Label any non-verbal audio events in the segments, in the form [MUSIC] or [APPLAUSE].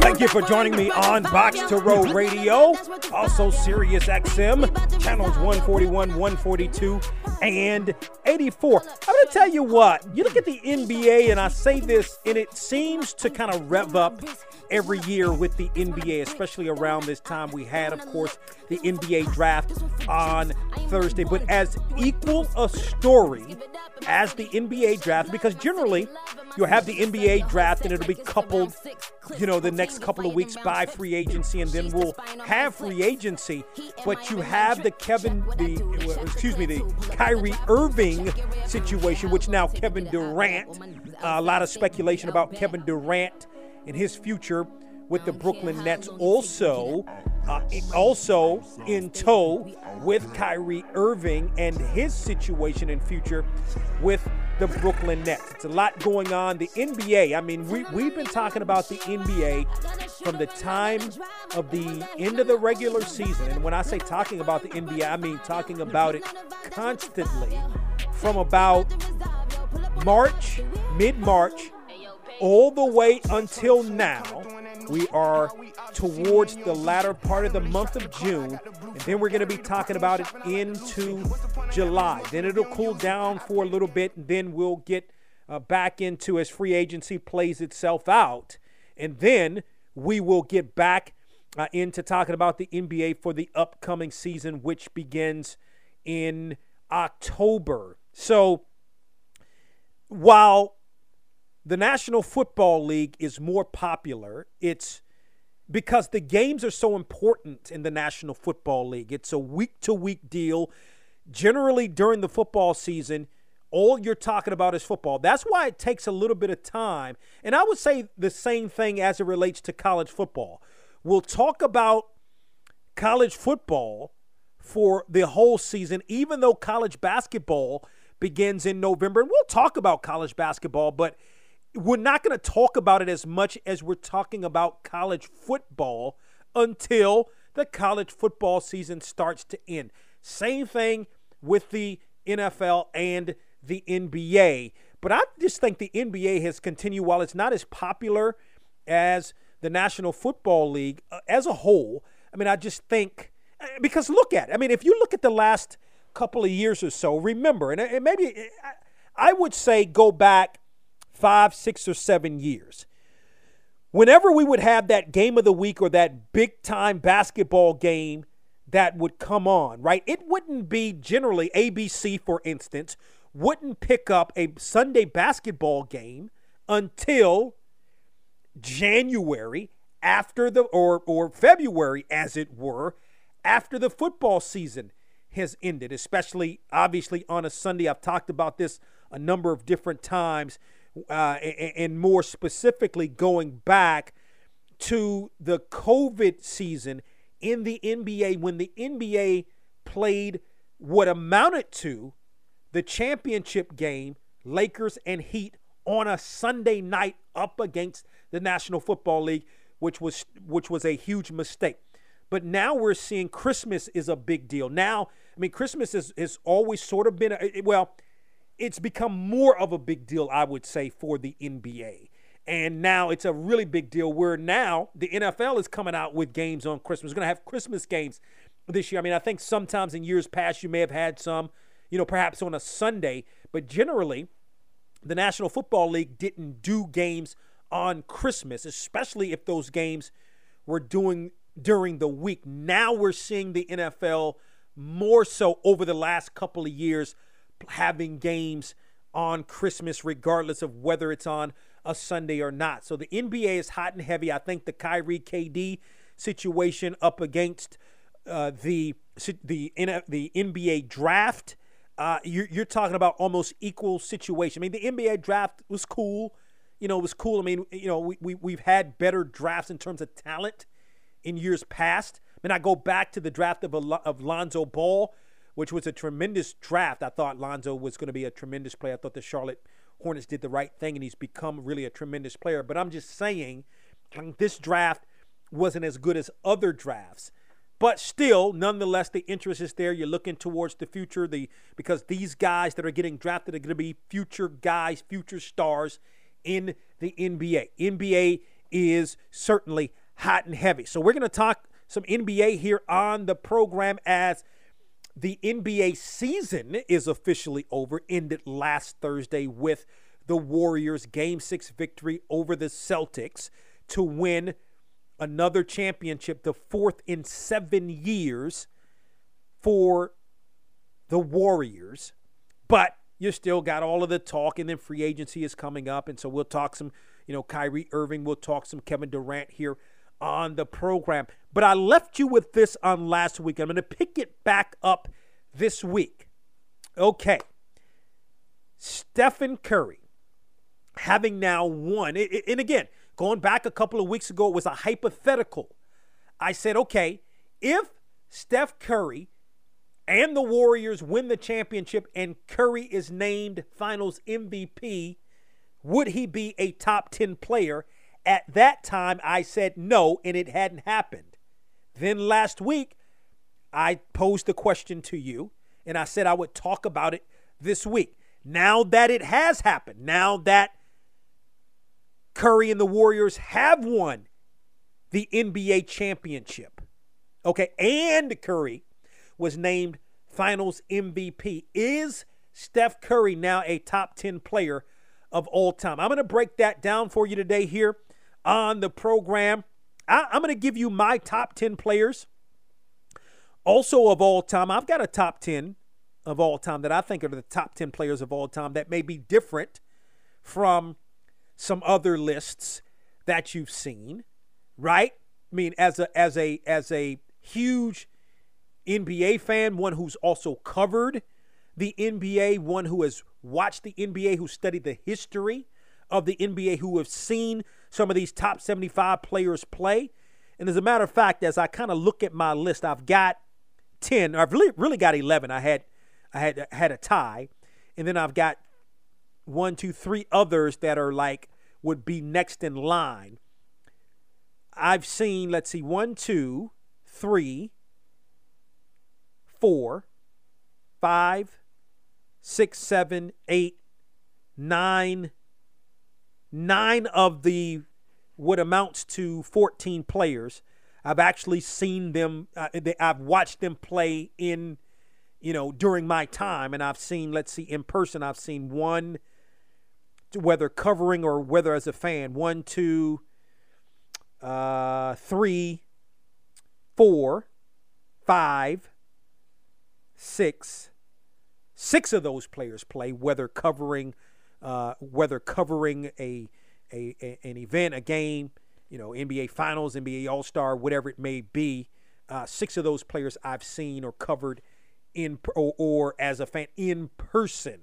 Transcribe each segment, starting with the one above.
Thank you for joining me on Box to Row Radio, also Sirius XM, channels 141, 142, and 84. I'm going to tell you what, you look at the NBA, and I say this, and it seems to kind of rev up every year with the NBA, especially around this time. We had, of course, the NBA draft on Thursday, but as equal a story as the NBA draft, because generally you'll have the NBA draft and it'll be coupled, you know, the next couple of weeks by free agency, and then we'll have free agency. But you have the Kevin, the excuse me, the Kyrie Irving situation, which now Kevin Durant. Uh, a lot of speculation about Kevin Durant and his future with the Brooklyn Nets. Also, uh, also in tow with Kyrie Irving and his situation and future with the Brooklyn Nets. It's a lot going on. The NBA, I mean, we, we've been talking about the NBA from the time of the end of the regular season. And when I say talking about the NBA, I mean talking about it constantly from about March, mid March, all the way until now. We are towards the latter part of the month of June, and then we're going to be talking about it into July. Then it'll cool down for a little bit, and then we'll get uh, back into as free agency plays itself out. And then we will get back uh, into talking about the NBA for the upcoming season, which begins in October. So while the National Football League is more popular. It's because the games are so important in the National Football League. It's a week to week deal. Generally, during the football season, all you're talking about is football. That's why it takes a little bit of time. And I would say the same thing as it relates to college football. We'll talk about college football for the whole season, even though college basketball begins in November. And we'll talk about college basketball, but we're not going to talk about it as much as we're talking about college football until the college football season starts to end. Same thing with the NFL and the NBA. But I just think the NBA has continued, while it's not as popular as the National Football League uh, as a whole. I mean, I just think, uh, because look at it. I mean, if you look at the last couple of years or so, remember, and, and maybe I would say go back five, six, or seven years. Whenever we would have that game of the week or that big time basketball game that would come on, right? It wouldn't be generally ABC, for instance, wouldn't pick up a Sunday basketball game until January after the or or February as it were after the football season has ended especially obviously on a Sunday I've talked about this a number of different times uh, and, more specifically going back to the COVID season in the NBA when the NBA played what amounted to the championship game, Lakers and Heat, on a Sunday night up against the National Football League, which was which was a huge mistake. But now we're seeing Christmas is a big deal. Now, I mean, Christmas has always sort of been a, well, it's become more of a big deal, I would say, for the NBA. And now it's a really big deal where now the NFL is coming out with games on Christmas. We're going to have Christmas games this year. I mean, I think sometimes in years past you may have had some, you know, perhaps on a Sunday, but generally the National Football League didn't do games on Christmas, especially if those games were doing during the week. Now we're seeing the NFL more so over the last couple of years having games on Christmas, regardless of whether it's on a Sunday or not. So the NBA is hot and heavy. I think the Kyrie KD situation up against uh, the the the NBA draft. Uh, you're, you're talking about almost equal situation. I mean, the NBA draft was cool. You know, it was cool. I mean, you know, we, we, we've had better drafts in terms of talent in years past. I mean, I go back to the draft of, of Lonzo Ball, which was a tremendous draft. I thought Lonzo was going to be a tremendous player. I thought the Charlotte Hornets did the right thing, and he's become really a tremendous player. But I'm just saying, mm, this draft wasn't as good as other drafts. But still, nonetheless, the interest is there. You're looking towards the future, the because these guys that are getting drafted are going to be future guys, future stars in the NBA. NBA is certainly hot and heavy. So we're going to talk some NBA here on the program as the NBA season is officially over. Ended last Thursday with the Warriors' Game Six victory over the Celtics to win another championship, the fourth in seven years for the Warriors. But you still got all of the talk, and then free agency is coming up. And so we'll talk some, you know, Kyrie Irving, we'll talk some Kevin Durant here on the program. But I left you with this on last week. I'm going to pick it back up this week. Okay. Stephen Curry having now won, and again, Going back a couple of weeks ago, it was a hypothetical. I said, okay, if Steph Curry and the Warriors win the championship and Curry is named finals MVP, would he be a top 10 player? At that time, I said no, and it hadn't happened. Then last week, I posed the question to you, and I said I would talk about it this week. Now that it has happened, now that Curry and the Warriors have won the NBA championship. Okay, and Curry was named finals MVP. Is Steph Curry now a top 10 player of all time? I'm going to break that down for you today here on the program. I, am going to give you my top 10 players also of all time. I've got a top 10 of all time that I think are the top 10 players of all time that may be different from some other lists that you've seen, right? I mean, as a as a as a huge NBA fan, one who's also covered the NBA, one who has watched the NBA, who studied the history of the NBA, who have seen some of these top 75 players play. And as a matter of fact, as I kind of look at my list, I've got 10. I've really, really got 11. I had I had had a tie. And then I've got one, two, three others that are like would be next in line. I've seen, let's see, one, two, three, four, five, six, seven, eight, nine, nine of the what amounts to 14 players. I've actually seen them, uh, I've watched them play in, you know, during my time. And I've seen, let's see, in person, I've seen one, whether covering or whether as a fan. One, two, uh, three, four, five, six. Six of those players play, whether covering, uh, whether covering a, a, a, an event, a game, you know, NBA Finals, NBA All Star, whatever it may be. Uh, six of those players I've seen or covered in or, or as a fan in person,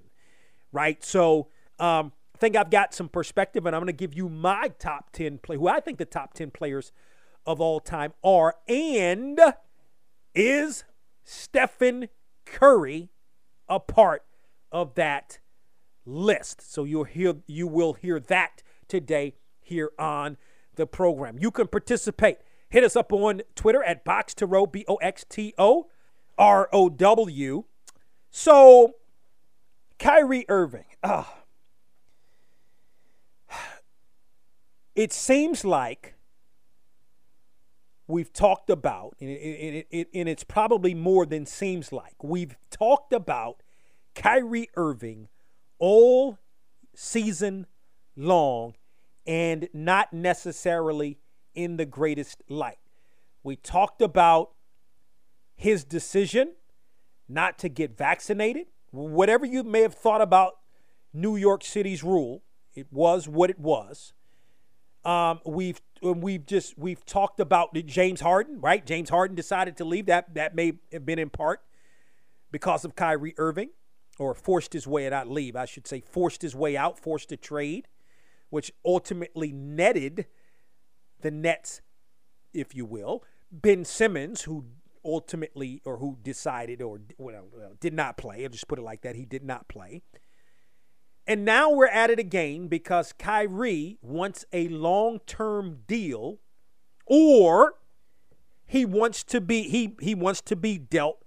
right? So um, I think I've got some perspective, and I'm going to give you my top 10 play, who I think the top 10 players of all time are. And is Stephen Curry a part of that list? So you'll hear you will hear that today here on the program. You can participate. Hit us up on Twitter at Box to Row, B O X T O R O W. So, Kyrie Irving. Oh, it seems like we've talked about, and, it, it, and it's probably more than seems like, we've talked about Kyrie Irving all season long and not necessarily in the greatest light. We talked about his decision not to get vaccinated. Whatever you may have thought about New York City's rule, it was what it was. Um, we've we've just we've talked about James Harden, right? James Harden decided to leave. That that may have been in part because of Kyrie Irving, or forced his way not leave, I should say, forced his way out, forced a trade, which ultimately netted the Nets, if you will, Ben Simmons, who ultimately or who decided or well, did not play. I'll just put it like that. He did not play. And now we're at it again because Kyrie wants a long term deal or he wants to be he he wants to be dealt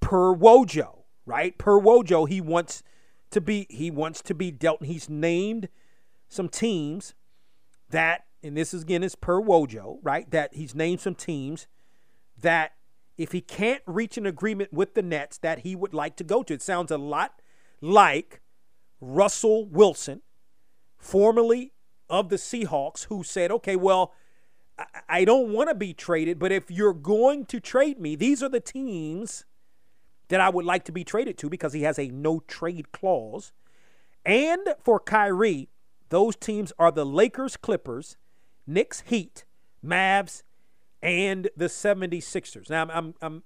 per Wojo, right? Per Wojo, he wants to be he wants to be dealt. And he's named some teams that, and this is again is per Wojo, right? That he's named some teams that if he can't reach an agreement with the Nets that he would like to go to. It sounds a lot like Russell Wilson, formerly of the Seahawks, who said, okay, well, I don't want to be traded, but if you're going to trade me, these are the teams that I would like to be traded to because he has a no trade clause. And for Kyrie, those teams are the Lakers, Clippers, Knicks, Heat, Mavs, and the 76ers. Now, I'm, I'm, I'm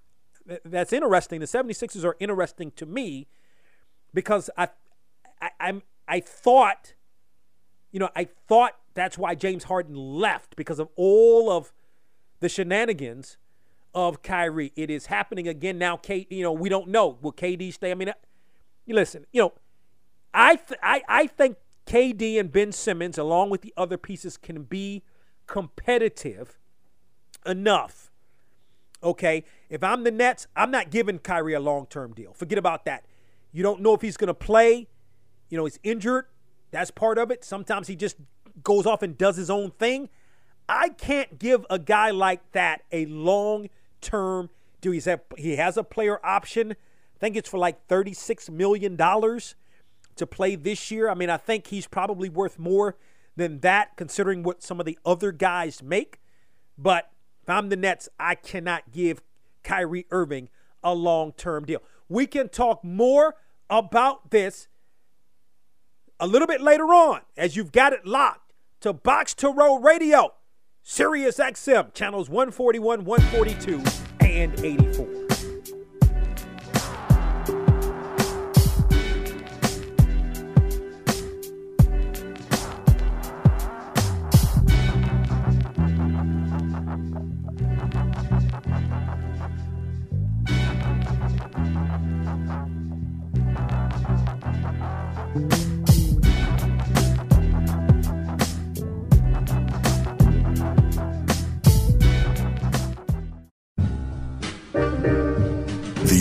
that's interesting. The 76ers are interesting to me because I I, I'm I thought, you know, I thought that's why James Harden left because of all of the shenanigans of Kyrie. It is happening again now. Kate, you know, we don't know will KD stay. I mean, you listen, you know, I th- I I think KD and Ben Simmons, along with the other pieces, can be competitive enough. Okay, if I'm the Nets, I'm not giving Kyrie a long term deal. Forget about that. You don't know if he's going to play. You know, he's injured. That's part of it. Sometimes he just goes off and does his own thing. I can't give a guy like that a long term deal. He's he has a player option. I think it's for like $36 million to play this year. I mean, I think he's probably worth more than that considering what some of the other guys make. But if I'm the Nets, I cannot give Kyrie Irving a long term deal. We can talk more about this a little bit later on as you've got it locked to Box to Row Radio, Sirius XM, channels 141, 142, and 84.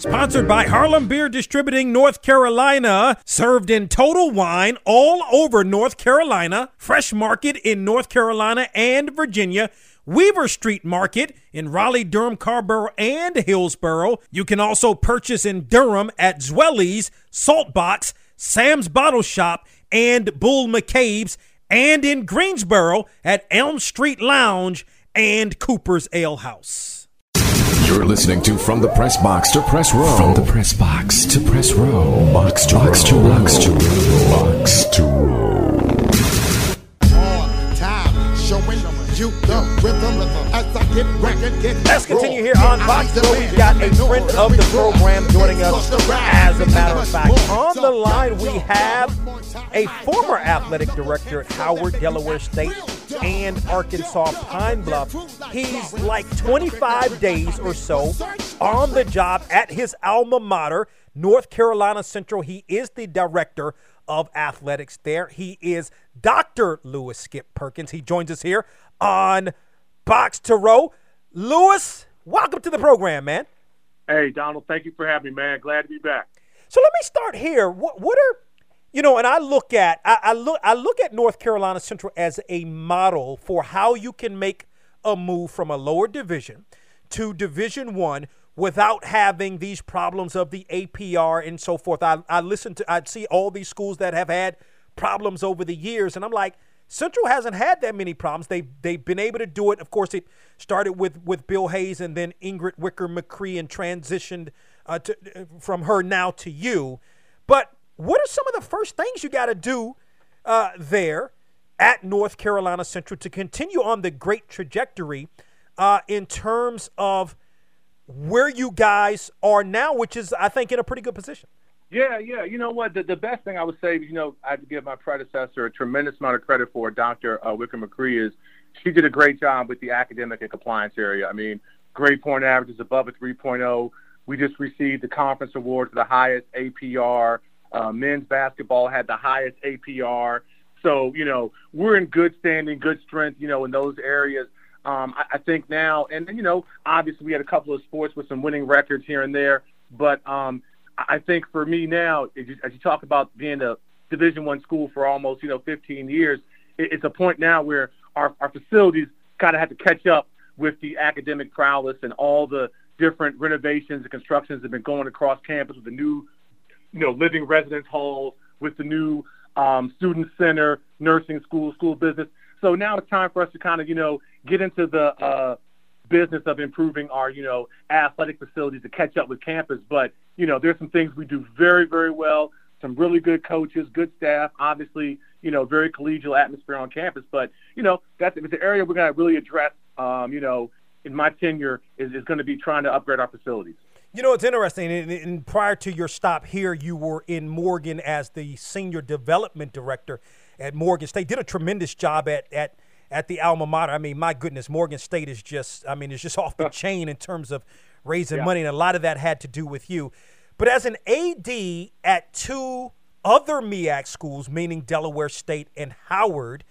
Sponsored by Harlem Beer Distributing North Carolina, served in Total Wine all over North Carolina, Fresh Market in North Carolina and Virginia, Weaver Street Market in Raleigh, Durham, Carrboro, and Hillsborough. You can also purchase in Durham at Zweli's, Saltbox, Sam's Bottle Shop, and Bull McCabe's, and in Greensboro at Elm Street Lounge and Cooper's Ale House. You're listening to From the Press Box to Press Row. From the Press Box to Press Row. Box to Box row. to row. Box to row. Box to row. time, showing you the rhythm as I get record, get Let's continue here on Box Row. We've got a friend of the program joining us. As a matter of fact, on the line we have a former athletic director at Howard, Delaware State, and Arkansas Pine Bluff. He's like 25 days or so on the job at his alma mater, North Carolina Central. He is the director of athletics there. He is Dr. Louis Skip Perkins. He joins us here on Box to Row. Louis, welcome to the program, man. Hey, Donald, thank you for having me, man. Glad to be back. So let me start here. What, what are you know, and I look at I, I, look I look at North Carolina Central as a model for how you can make a move from a lower division to Division One without having these problems of the APR and so forth. I, I listen to I see all these schools that have had problems over the years, and I'm like, Central hasn't had that many problems. They they've been able to do it. Of course, it started with with Bill Hayes and then Ingrid Wicker McCree and transitioned uh, to, uh, from her now to you. But what are some of the first things you got to do uh, there at North Carolina Central to continue on the great trajectory uh, in terms of where you guys are now, which is, I think, in a pretty good position? Yeah, yeah. You know what? The, the best thing I would say, you know, I have to give my predecessor a tremendous amount of credit for, Dr. Uh, Wicker McCree, is she did a great job with the academic and compliance area. I mean, grade point averages above a 3.0. We just received the conference award for the highest APR. Uh, men's basketball had the highest APR. So, you know, we're in good standing, good strength, you know, in those areas. Um, I, I think now, and, you know, obviously we had a couple of sports with some winning records here and there, but um, I think for me now, as you, as you talk about being a Division One school for almost, you know, 15 years, it, it's a point now where our, our facilities kind of have to catch up with the academic prowess and all the different renovations and constructions that have been going across campus with the new, you know, living residence halls, with the new um, student center, nursing school, school business. So now it's time for us to kind of, you know, get into the uh, business of improving our, you know, athletic facilities to catch up with campus. But, you know, there's some things we do very, very well. Some really good coaches, good staff, obviously, you know, very collegial atmosphere on campus. But, you know, that's it's an area we're going to really address, um, you know, in my tenure is, is going to be trying to upgrade our facilities. You know, it's interesting. And prior to your stop here, you were in Morgan as the senior development director at Morgan State. Did a tremendous job at at at the alma mater. I mean, my goodness, Morgan State is just. I mean, it's just [LAUGHS] off the chain in terms of raising yeah. money, and a lot of that had to do with you. But as an AD at two other MEAC schools, meaning Delaware State and Howard,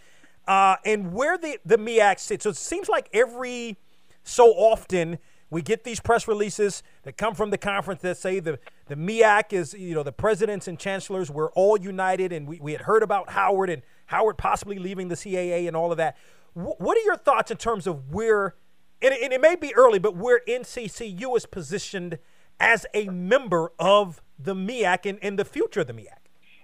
uh, and where the the MEAC sits, so it seems like every so often we get these press releases that come from the conference that say the, the MEAC is, you know, the presidents and chancellors were all united, and we, we had heard about Howard and Howard possibly leaving the CAA and all of that. W- what are your thoughts in terms of where, and it, and it may be early, but where NCCU is positioned as a member of the MEAC and, and the future of the MEAC?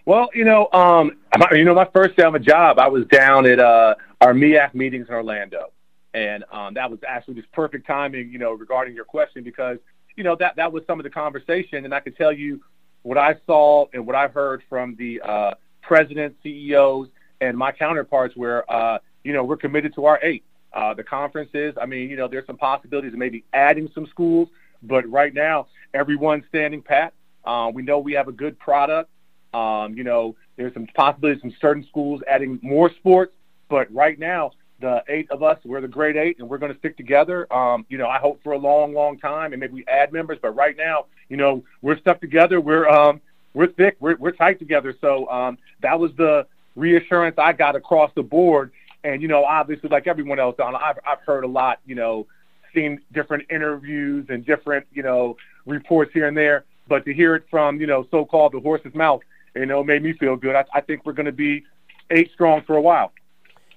Well, you know, um, [LAUGHS] you know, my first day on the job, I was down at uh, our MEAC meetings in Orlando. And um, that was actually just perfect timing, you know, regarding your question because, you know, that, that was some of the conversation. And I can tell you what I saw and what I've heard from the uh, president, CEOs, and my counterparts where, uh, you know, we're committed to our eight. Uh, the conferences, I mean, you know, there's some possibilities of maybe adding some schools, but right now, everyone's standing pat. Uh, we know we have a good product. Um, you know, there's some possibilities from certain schools adding more sports, but right now, the eight of us, we're the great eight, and we're going to stick together. Um, you know, I hope for a long, long time, and maybe we add members. But right now, you know, we're stuck together. We're um, we're thick. We're we're tight together. So um, that was the reassurance I got across the board. And you know, obviously, like everyone else, Donald, I've I've heard a lot. You know, seen different interviews and different you know reports here and there. But to hear it from you know so-called the horse's mouth, you know, made me feel good. I, I think we're going to be eight strong for a while.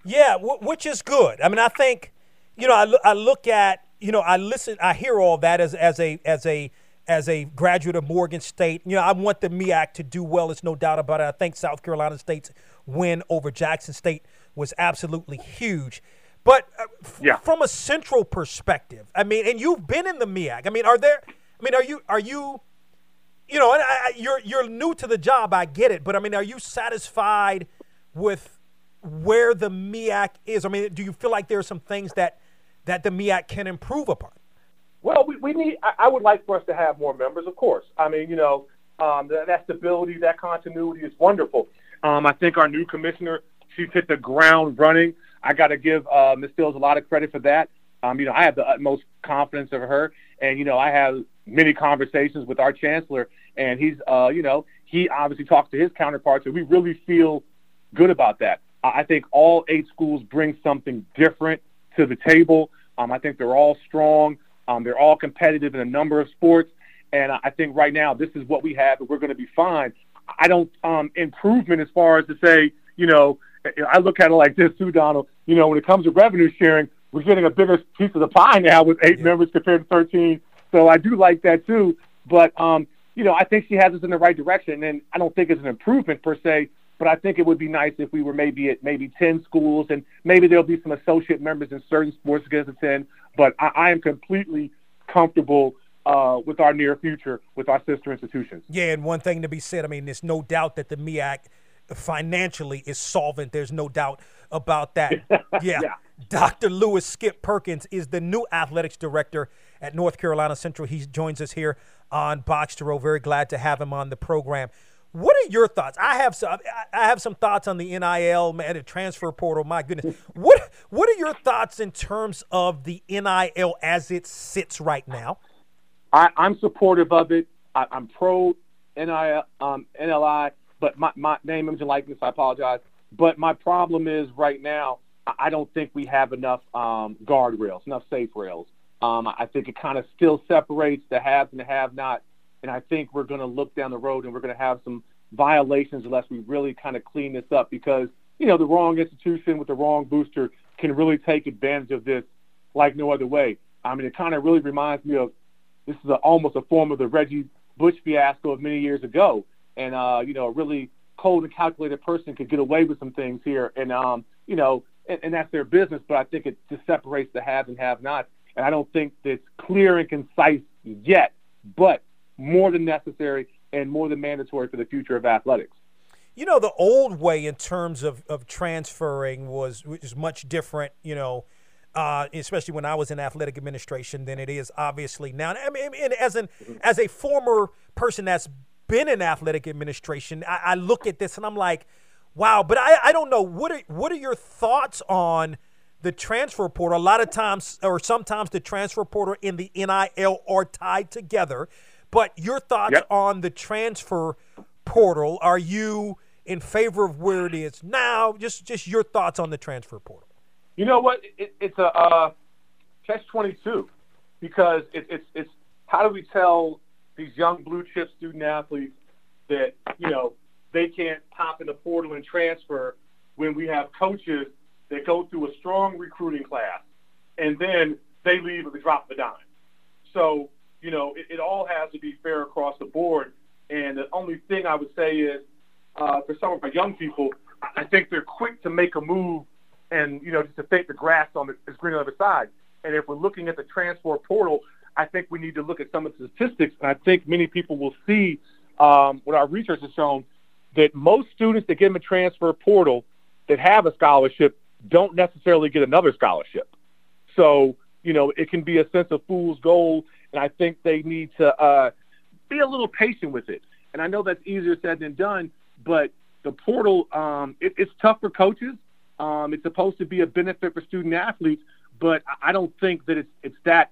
Yeah, w- which is good. I mean, I think, you know, I, lo- I look at, you know, I listen, I hear all that as as a as a as a graduate of Morgan State. You know, I want the MEAC to do well. It's no doubt about it. I think South Carolina State's win over Jackson State was absolutely huge. But uh, f- yeah. from a central perspective, I mean, and you've been in the MEAC. I mean, are there? I mean, are you are you? You know, I, I, you're you're new to the job. I get it, but I mean, are you satisfied with where the MEAC is? I mean, do you feel like there are some things that that the MEAC can improve upon? Well, we, we need. I, I would like for us to have more members, of course. I mean, you know, um, that, that stability, that continuity is wonderful. Um, I think our new commissioner, she's hit the ground running. I got to give uh, Ms. Fields a lot of credit for that. Um, you know, I have the utmost confidence of her, and you know, I have many conversations with our chancellor, and he's, uh, you know, he obviously talks to his counterparts, and we really feel good about that. I think all eight schools bring something different to the table. Um, I think they're all strong. Um, they're all competitive in a number of sports. And I think right now this is what we have, and we're going to be fine. I don't um, improvement as far as to say, you know, I look at it like this too, Donald. You know, when it comes to revenue sharing, we're getting a bigger piece of the pie now with eight yeah. members compared to 13. So I do like that too. But um, you know, I think she has us in the right direction, and I don't think it's an improvement per se. But I think it would be nice if we were maybe at maybe 10 schools, and maybe there'll be some associate members in certain sports against the 10. But I, I am completely comfortable uh, with our near future with our sister institutions. Yeah, and one thing to be said, I mean, there's no doubt that the MEAC financially is solvent. There's no doubt about that. [LAUGHS] Yeah. yeah. Dr. Louis Skip Perkins is the new athletics director at North Carolina Central. He joins us here on Box to Row. Very glad to have him on the program. What are your thoughts? I have some. I have some thoughts on the NIL, man, the transfer portal. My goodness, what what are your thoughts in terms of the NIL as it sits right now? I, am supportive of it. I, am pro NIL, um, NLI, but my, my name, image, and likeness. I apologize. But my problem is right now, I don't think we have enough um, guardrails, enough safe rails. Um, I think it kind of still separates the haves and the have-not, and I think we're going to look down the road and we're going to have some violations unless we really kind of clean this up because you know the wrong institution with the wrong booster can really take advantage of this like no other way. I mean, it kind of really reminds me of this is a, almost a form of the Reggie Bush fiasco of many years ago, and uh, you know, a really cold and calculated person could get away with some things here, and um, you know, and, and that's their business. But I think it just separates the haves and have-nots, and I don't think it's clear and concise yet, but more than necessary and more than mandatory for the future of athletics. You know, the old way in terms of, of transferring was was much different. You know, uh, especially when I was in athletic administration, than it is obviously now. I mean, as an as a former person that's been in athletic administration, I, I look at this and I'm like, wow. But I, I don't know what are what are your thoughts on the transfer portal? A lot of times, or sometimes, the transfer portal and the NIL are tied together. But your thoughts yep. on the transfer portal? Are you in favor of where it is now? Just just your thoughts on the transfer portal. You know what? It, it's a uh, catch twenty two because it, it's it's how do we tell these young blue chip student athletes that you know they can't pop in the portal and transfer when we have coaches that go through a strong recruiting class and then they leave and they drop the dime. So you know it, it all has to be fair across the board. And the only thing I would say is uh, for some of our young people, I think they're quick to make a move and you know just to think the grass on the is green on the other side. And if we're looking at the transfer portal, I think we need to look at some of the statistics, and I think many people will see um, what our research has shown that most students that get in the transfer portal that have a scholarship don't necessarily get another scholarship. So you know it can be a sense of fool's gold, and I think they need to uh, be a little patient with it. And I know that's easier said than done, but the portal um, it, it's tough for coaches um, it's supposed to be a benefit for student athletes, but I don't think that it's it's that.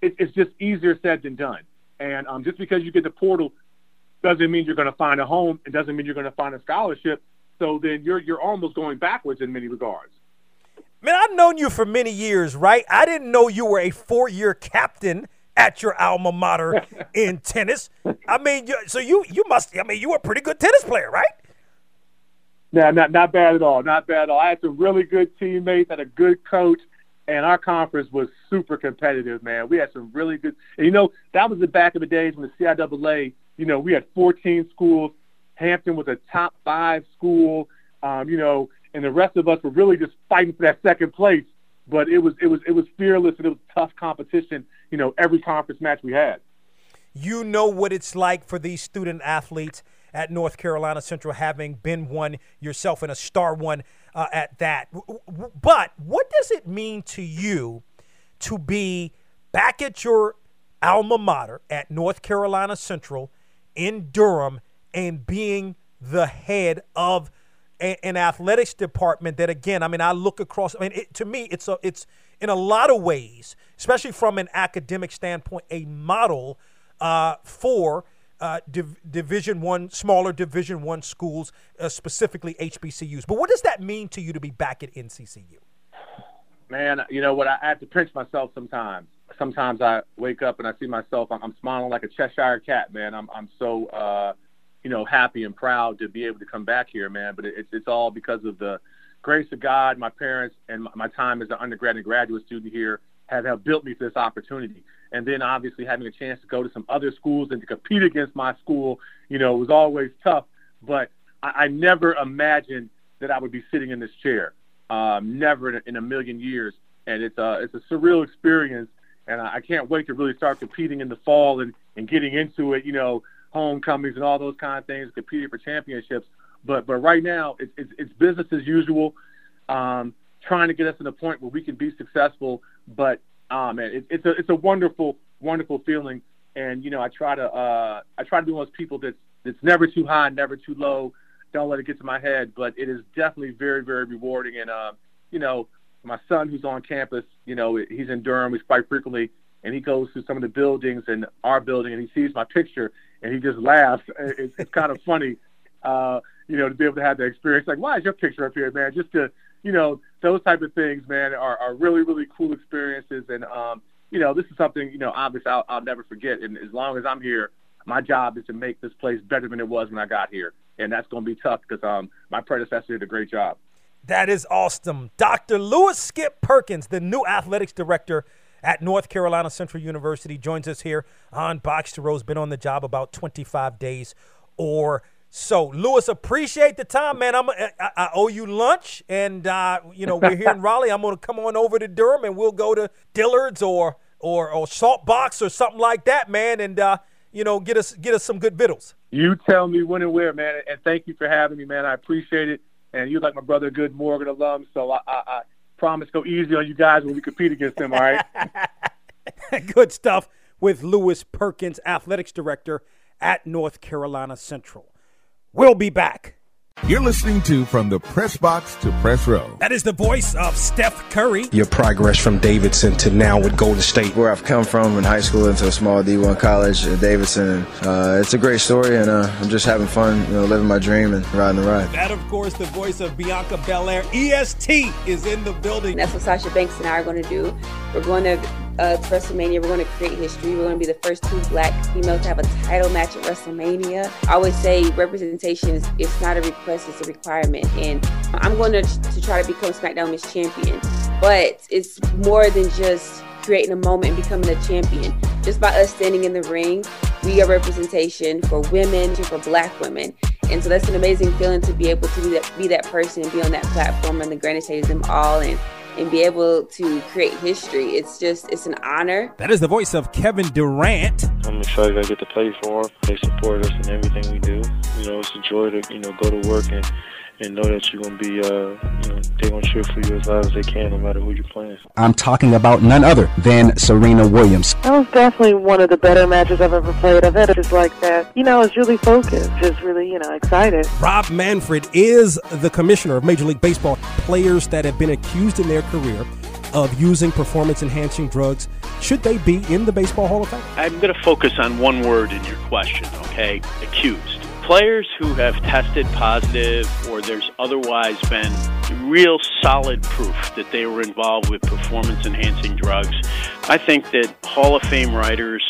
It, it's just easier said than done. And um, just because you get the portal doesn't mean you're going to find a home. It doesn't mean you're going to find a scholarship. So then you're you're almost going backwards in many regards. Man, I've known you for many years, right? I didn't know you were a four-year captain at your alma mater [LAUGHS] in tennis. I mean, so you you must. I mean, you were a pretty good tennis player, right? No, not not bad at all. Not bad at all. I had some really good teammates, had a good coach, and our conference was super competitive, man. We had some really good. And you know, that was the back of the days when the CIAA. You know, we had 14 schools. Hampton was a top five school. Um, you know, and the rest of us were really just fighting for that second place. But it was it was it was fearless and it was tough competition. You know, every conference match we had. You know what it's like for these student athletes at North Carolina Central, having been one yourself and a star one uh, at that. But what does it mean to you to be back at your alma mater at North Carolina Central in Durham and being the head of an athletics department that again i mean i look across i mean it, to me it's a it's in a lot of ways especially from an academic standpoint a model uh, for uh, div- Division One, smaller Division One schools, uh, specifically HBCUs. But what does that mean to you to be back at NCCU? Man, you know what? I have to pinch myself sometimes. sometimes I wake up and I see myself. I'm, I'm smiling like a Cheshire cat, man. I'm I'm so uh, you know happy and proud to be able to come back here, man. But it's it's all because of the grace of God, my parents, and my, time as an undergrad and graduate student here have, have built me for this opportunity. And then obviously having a chance to go to some other schools and to compete against my school, you know, was always tough. But I, I never imagined that I would be sitting in this chair. Um, never in a, in a million years. And it's a it's a surreal experience. And I, I can't wait to really start competing in the fall and, and getting into it. You know, homecomings and all those kind of things, competing for championships. But but right now it's it's, it's business as usual. Um, trying to get us to the point where we can be successful. But um, man, it, it's a it's a wonderful wonderful feeling. And you know, I try to uh, I try to be one of those people that's that's never too high, never too low. Don't let it get to my head. But it is definitely very very rewarding. And uh, you know, my son who's on campus, you know, he's in Durham. He's quite frequently, and he goes to some of the buildings and our building, and he sees my picture, and he just laughs. It's, it's kind of funny, uh, you know, to be able to have that experience. Like, why is your picture up here, man? Just to you know, those type of things, man, are, are really, really cool experiences. And, um, you know, this is something, you know, obviously I'll, I'll never forget. And as long as I'm here, my job is to make this place better than it was when I got here. And that's going to be tough because um, my predecessor did a great job. That is awesome. Dr. Louis Skip Perkins, the new athletics director at North Carolina Central University, joins us here on Box to Row's. Been on the job about 25 days or so, Louis, appreciate the time, man. I'm I, I owe you lunch, and uh, you know we're here in [LAUGHS] Raleigh. I'm going to come on over to Durham, and we'll go to Dillard's or or or Salt Box or something like that, man, and uh, you know get us get us some good vittles. You tell me when and where, man, and thank you for having me, man. I appreciate it, and you're like my brother, good Morgan alum, so I, I, I promise go easy on you guys when we compete against them. All right. [LAUGHS] good stuff with Louis Perkins, athletics director at North Carolina Central. We'll be back. You're listening to From the Press Box to Press Row. That is the voice of Steph Curry. Your progress from Davidson to now with Golden State. Where I've come from in high school into a small D1 college at Davidson. Uh, it's a great story, and uh, I'm just having fun, you know, living my dream and riding the ride. That, of course, the voice of Bianca Belair. EST is in the building. That's what Sasha Banks and I are going to do. We're going to uh, to WrestleMania. We're going to create history. We're going to be the first two black females to have a title match at WrestleMania. I always say representation is it's not a request, it's a requirement. And I'm going to, to try to become SmackDown Miss Champion. But it's more than just creating a moment and becoming a champion. Just by us standing in the ring, we are representation for women, for black women. And so that's an amazing feeling to be able to be that, be that person and be on that platform and the grandest of them all. And and be able to create history. It's just, it's an honor. That is the voice of Kevin Durant. I'm excited I get to play for them. They support us in everything we do. You know, it's a joy to, you know, go to work and and know that you're gonna be, uh, you know, they're gonna cheer for you as loud as they can, no matter who you're playing. I'm talking about none other than Serena Williams. That was definitely one of the better matches I've ever played. I've had just like that. You know, I was really focused, just really, you know, excited. Rob Manfred is the commissioner of Major League Baseball. Players that have been accused in their career of using performance enhancing drugs, should they be in the Baseball Hall of Fame? I'm going to focus on one word in your question, okay? Accused players who have tested positive or there's otherwise been real solid proof that they were involved with performance enhancing drugs, I think that Hall of Fame writers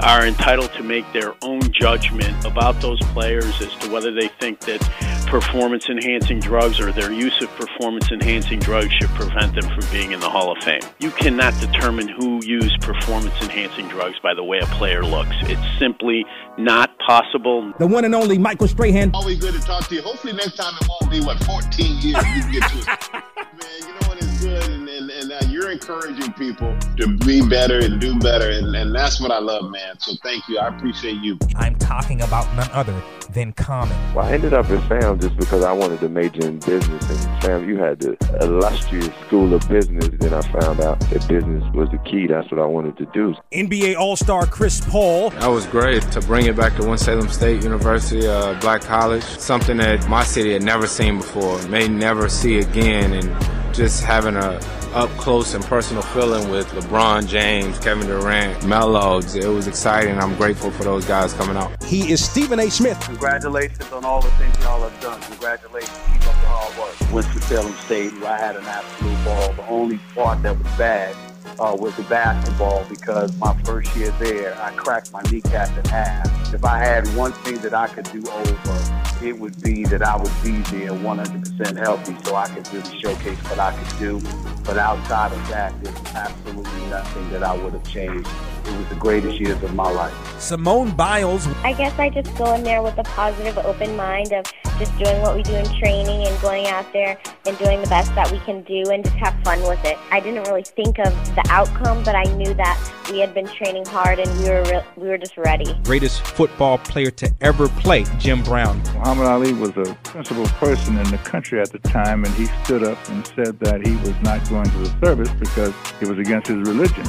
are entitled to make their own judgment about those players as to whether they think that performance enhancing drugs or their use of performance enhancing drugs should prevent them from being in the Hall of Fame. You cannot determine who used performance enhancing drugs by the way a player looks. It's simply not possible. The one and only Michael Strahan. Always good to talk to you. Hopefully next time it won't be what 14 years you can get to. [LAUGHS] Man, you know what is good and, and, and uh, you're encouraging people to be better and do better and, and that's what I love, man. So thank you. I appreciate you. I'm talking about none other than Common. Well, I ended up at Sam just because I wanted to major in business. And Sam, you had the illustrious school of business. Then I found out that business was the key. That's what I wanted to do. NBA All Star Chris Paul. That was great to bring it back to Winston-Salem State University, uh, Black College. Something that my city had never seen before, may never see again. And just having a up close and personal feeling with LeBron James, Kevin Durant, Melo. It was exciting. I'm grateful for those guys coming out. He is Stephen A. Smith. Congratulations on all the things y'all have done. Congratulations. Keep up the hard work. Winston-Salem State, I had an absolute ball. The only part that was bad uh, was the basketball because my first year there, I cracked my kneecap in half. If I had one thing that I could do over, it would be that I would be there 100% healthy so I could really showcase what I could do. But outside of that, there's absolutely nothing that I would have changed. It was the greatest years of my life. Simone Biles. I guess I just go in there with a positive, open mind of just doing what we do in training and going out there and doing the best that we can do and just have fun with it. I didn't really think of the outcome, but I knew that we had been training hard and we were re- we were just ready. Greatest football player to ever play, Jim Brown. Muhammad Ali was a principal person in the country at the time, and he stood up and said that he was not going to the service because it was against his religion.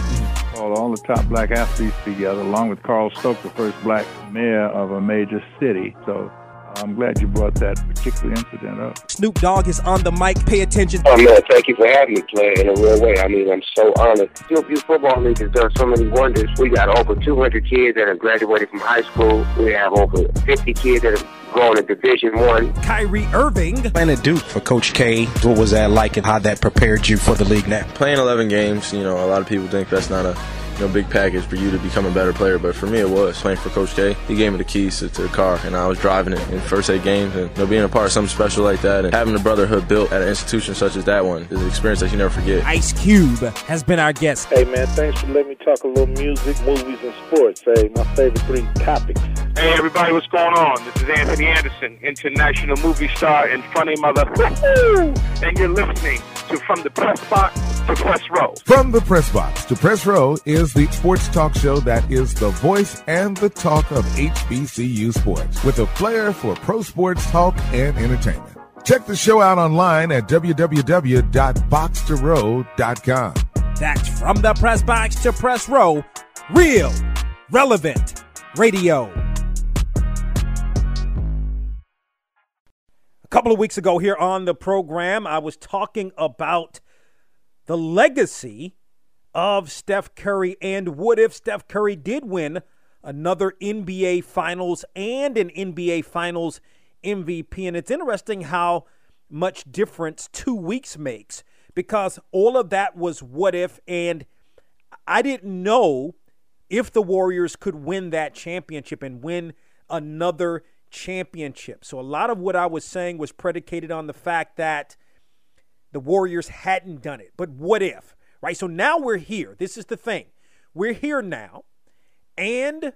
Called all the top black athletes together, along with Carl Stokes, the first black mayor of a major city. So uh, I'm glad you brought that particular incident up. Snoop Dogg is on the mic. Pay attention. Oh man, thank you for having me play in a real way. I mean, I'm so honored. Hillview Football League has done so many wonders. We got over 200 kids that have graduated from high school. We have over 50 kids that have going to Division One. Kyrie Irving. Playing at Duke for Coach K, what was that like and how that prepared you for the league now? Playing 11 games, you know, a lot of people think that's not a you know, big package for you to become a better player. But for me, it was playing for Coach K. He gave me the keys to, to the car, and I was driving it in first eight games. And you know, being a part of something special like that, and having a brotherhood built at an institution such as that one is an experience that you never forget. Ice Cube has been our guest. Hey man, thanks for letting me talk a little music, movies, and sports. Hey, my favorite three topics. Hey everybody, what's going on? This is Anthony Anderson, international movie star and funny mother. [LAUGHS] And you're listening to From the Press Box to Press Row. From the Press Box to Press Row is the sports talk show that is the voice and the talk of HBCU sports with a flair for pro sports talk and entertainment. Check the show out online at www.boxtorow.com. That's From the Press Box to Press Row, real, relevant radio. Couple of weeks ago here on the program, I was talking about the legacy of Steph Curry and what if Steph Curry did win another NBA Finals and an NBA Finals MVP. And it's interesting how much difference two weeks makes because all of that was what if, and I didn't know if the Warriors could win that championship and win another championship. So a lot of what I was saying was predicated on the fact that the Warriors hadn't done it. But what if? Right? So now we're here. This is the thing. We're here now. And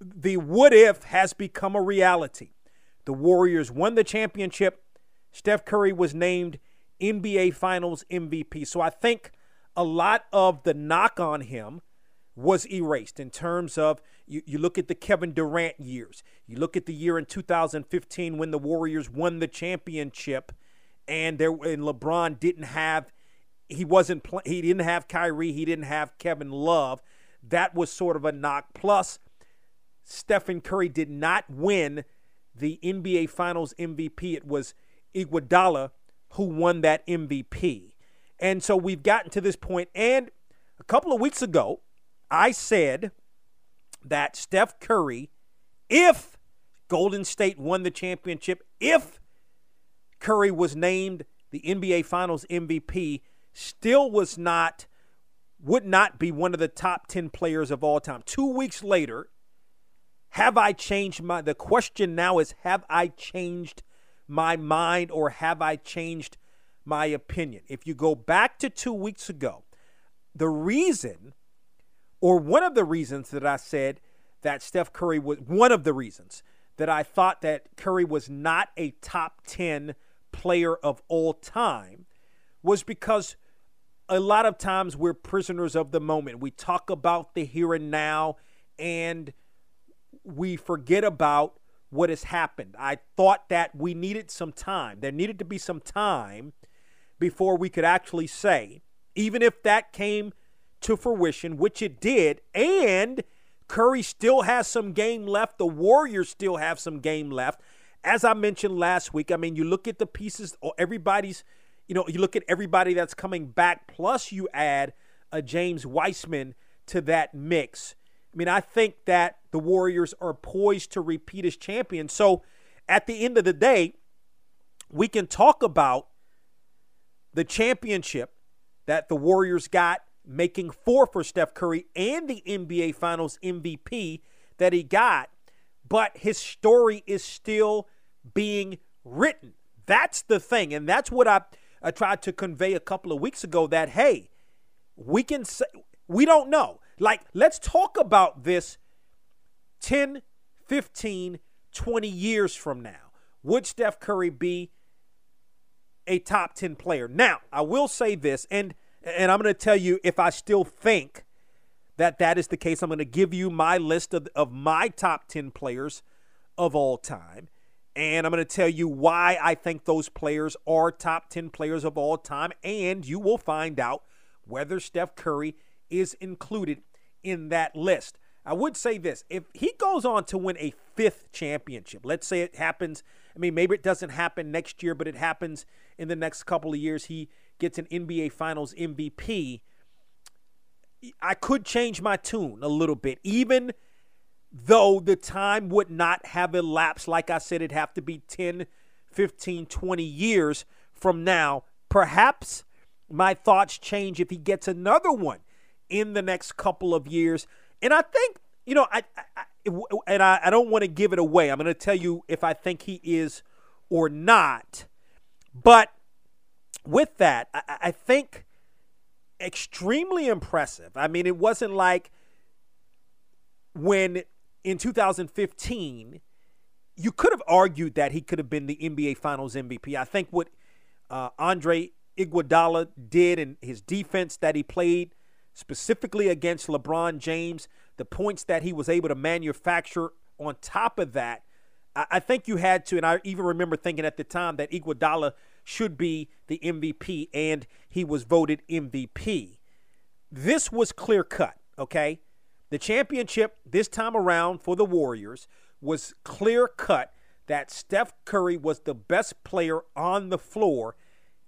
the what if has become a reality. The Warriors won the championship. Steph Curry was named NBA Finals MVP. So I think a lot of the knock on him was erased in terms of you, you look at the Kevin Durant years. You look at the year in 2015 when the Warriors won the championship and there and LeBron didn't have he wasn't he didn't have Kyrie, he didn't have Kevin Love. That was sort of a knock. Plus Stephen Curry did not win the NBA Finals MVP. It was Iguodala who won that MVP. And so we've gotten to this point and a couple of weeks ago I said that Steph Curry, if Golden State won the championship, if Curry was named the NBA Finals MVP, still was not, would not be one of the top 10 players of all time. Two weeks later, have I changed my, the question now is, have I changed my mind or have I changed my opinion? If you go back to two weeks ago, the reason or one of the reasons that I said that Steph Curry was one of the reasons that I thought that Curry was not a top 10 player of all time was because a lot of times we're prisoners of the moment. We talk about the here and now and we forget about what has happened. I thought that we needed some time. There needed to be some time before we could actually say, even if that came to fruition, which it did, and Curry still has some game left. The Warriors still have some game left. As I mentioned last week, I mean, you look at the pieces, oh, everybody's, you know, you look at everybody that's coming back, plus you add a James Wiseman to that mix. I mean, I think that the Warriors are poised to repeat as champions. So at the end of the day, we can talk about the championship that the Warriors got making four for Steph Curry and the NBA Finals MVP that he got, but his story is still being written. That's the thing. And that's what I, I tried to convey a couple of weeks ago that, hey, we can say, we don't know. Like, let's talk about this 10, 15, 20 years from now. Would Steph Curry be a top 10 player? Now, I will say this, and and I'm going to tell you if I still think that that is the case. I'm going to give you my list of, of my top 10 players of all time. And I'm going to tell you why I think those players are top 10 players of all time. And you will find out whether Steph Curry is included in that list. I would say this if he goes on to win a fifth championship, let's say it happens, I mean, maybe it doesn't happen next year, but it happens in the next couple of years. He gets an NBA Finals MVP. I could change my tune a little bit, even though the time would not have elapsed. Like I said, it'd have to be 10, 15, 20 years from now. Perhaps my thoughts change if he gets another one in the next couple of years. And I think, you know, I, I and I, I don't want to give it away. I'm going to tell you if I think he is or not. But with that, I, I think extremely impressive. I mean, it wasn't like when in 2015 you could have argued that he could have been the NBA Finals MVP. I think what uh, Andre Iguodala did and his defense that he played specifically against LeBron James, the points that he was able to manufacture on top of that, I, I think you had to, and I even remember thinking at the time that Iguodala should be the MVP, and he was voted MVP. This was clear cut, okay? The championship this time around for the Warriors was clear cut that Steph Curry was the best player on the floor,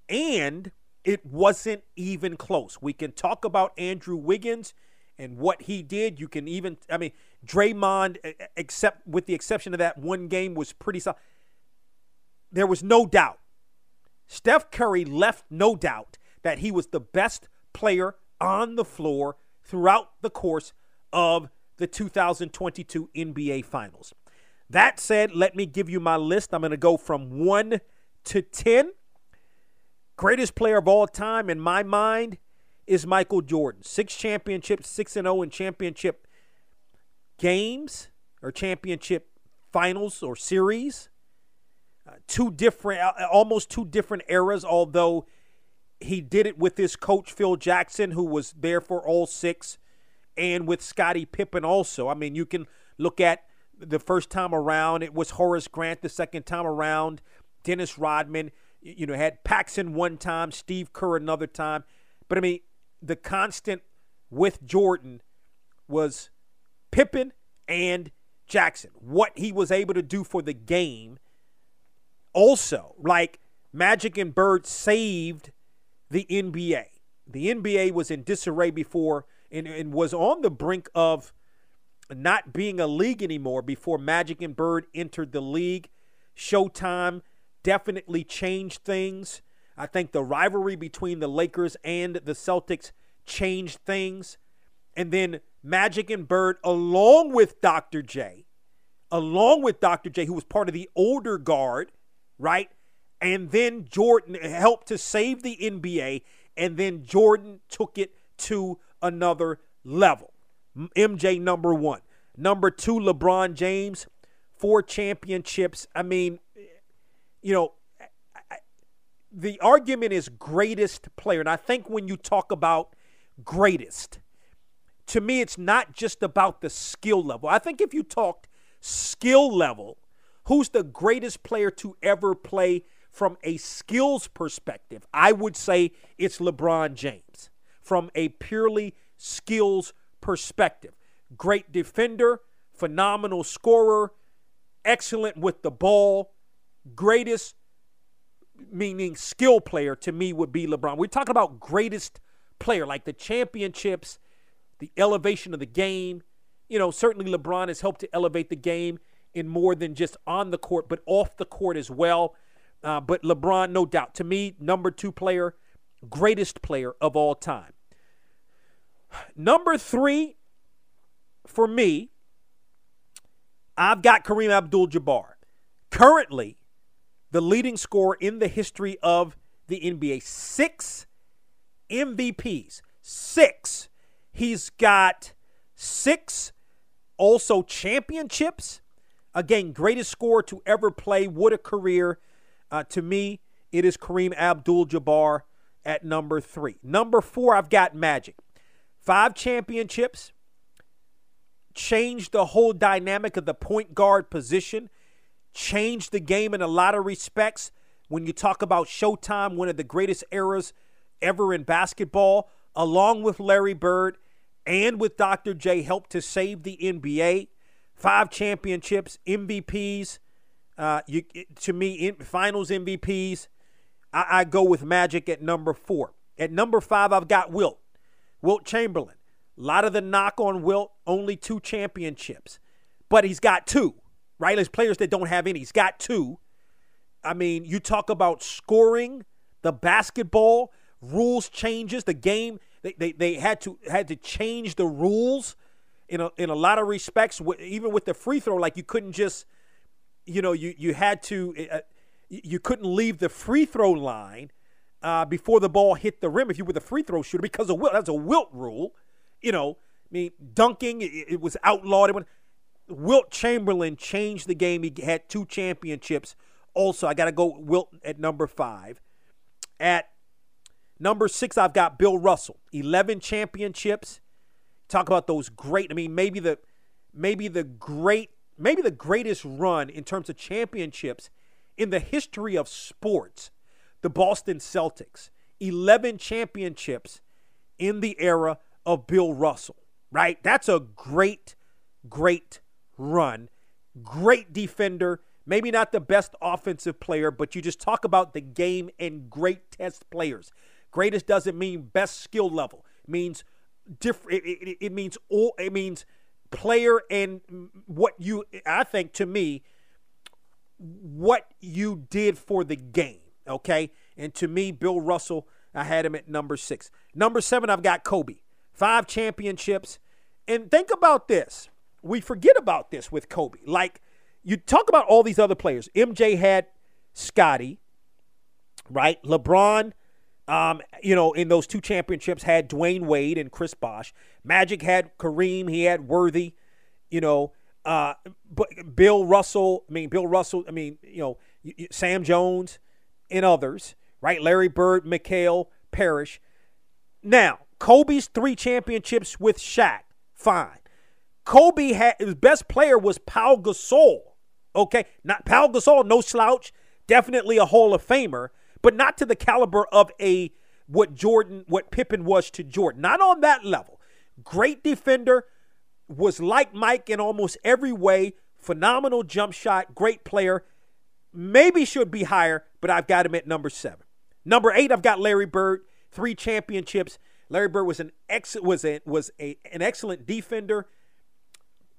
and it wasn't even close. We can talk about Andrew Wiggins and what he did. You can even, I mean, Draymond, except with the exception of that one game, was pretty solid. There was no doubt. Steph Curry left no doubt that he was the best player on the floor throughout the course of the 2022 NBA Finals. That said, let me give you my list. I'm going to go from 1 to 10. Greatest player of all time in my mind is Michael Jordan. Six championships, 6 and 0 in championship games or championship finals or series. Two different, uh, almost two different eras, although he did it with his coach, Phil Jackson, who was there for all six, and with Scottie Pippen also. I mean, you can look at the first time around, it was Horace Grant. The second time around, Dennis Rodman you know, had Paxson one time, Steve Kerr another time. But I mean, the constant with Jordan was Pippen and Jackson. What he was able to do for the game. Also, like Magic and Bird saved the NBA. The NBA was in disarray before and, and was on the brink of not being a league anymore before Magic and Bird entered the league. Showtime definitely changed things. I think the rivalry between the Lakers and the Celtics changed things. And then Magic and Bird, along with Dr. J, along with Dr. J, who was part of the older guard, right? And then Jordan helped to save the NBA. And then Jordan took it to another level. MJ number one. Number two, LeBron James, four championships. I mean, you know, the argument is greatest player. And I think when you talk about greatest, to me, it's not just about the skill level. I think if you talked skill level, who's the greatest player to ever play from a skills perspective, I would say it's LeBron James from a purely skills perspective. Great defender, phenomenal scorer, excellent with the ball, greatest, meaning skill player to me would be LeBron. We're talking about greatest player, like the championships, the elevation of the game. You know, certainly LeBron has helped to elevate the game in more than just on the court, but off the court as well. Uh, but LeBron, no doubt, to me, number two player, greatest player of all time. Number three for me, I've got Kareem Abdul Jabbar. Currently, the leading scorer in the history of the NBA. Six MVPs. Six. He's got six also championships. Again, greatest scorer to ever play. What a career. Uh, to me, it is Kareem Abdul Jabbar at number three. Number four, I've got Magic. Five championships. Changed the whole dynamic of the point guard position. Changed the game in a lot of respects. When you talk about Showtime, one of the greatest eras ever in basketball, along with Larry Bird and with Dr. J, helped to save the NBA. Five championships, MVPs. Uh, you, to me, in, finals MVPs. I, I go with Magic at number four. At number five, I've got Wilt. Wilt Chamberlain. A lot of the knock on Wilt, only two championships. But he's got two, right? There's players that don't have any. He's got two. I mean, you talk about scoring, the basketball, rules changes, the game, they, they, they had to had to change the rules in a, in a lot of respects, even with the free throw, like you couldn't just, you know, you, you had to, uh, you couldn't leave the free throw line uh, before the ball hit the rim if you were the free throw shooter because of Wilt. That's a Wilt rule. You know, I mean, dunking, it, it was outlawed. It Wilt Chamberlain changed the game. He had two championships. Also, I got to go Wilt at number five. At number six, I've got Bill Russell. 11 championships. Talk about those great, I mean, maybe the maybe the great, maybe the greatest run in terms of championships in the history of sports the Boston Celtics. 11 championships in the era of Bill Russell, right? That's a great, great run. Great defender. Maybe not the best offensive player, but you just talk about the game and great test players. Greatest doesn't mean best skill level. It means different. It, it, it means all. It means player and what you. I think to me, what you did for the game. Okay. And to me, Bill Russell, I had him at number six. Number seven, I've got Kobe. Five championships. And think about this. We forget about this with Kobe. Like, you talk about all these other players. MJ had Scottie, right? LeBron, um, you know, in those two championships had Dwyane Wade and Chris Bosh. Magic had Kareem. He had Worthy, you know. Uh, but Bill Russell, I mean, Bill Russell, I mean, you know, Sam Jones and others, right? Larry Bird, McHale, Parish. Now, Kobe's three championships with Shaq, fine. Kobe had his best player was Paul Gasol. Okay, not Paul Gasol, no slouch, definitely a Hall of Famer, but not to the caliber of a what Jordan, what Pippen was to Jordan. Not on that level. Great defender, was like Mike in almost every way. Phenomenal jump shot, great player. Maybe should be higher, but I've got him at number seven. Number eight, I've got Larry Bird, three championships. Larry Bird was an ex was a was a, an excellent defender,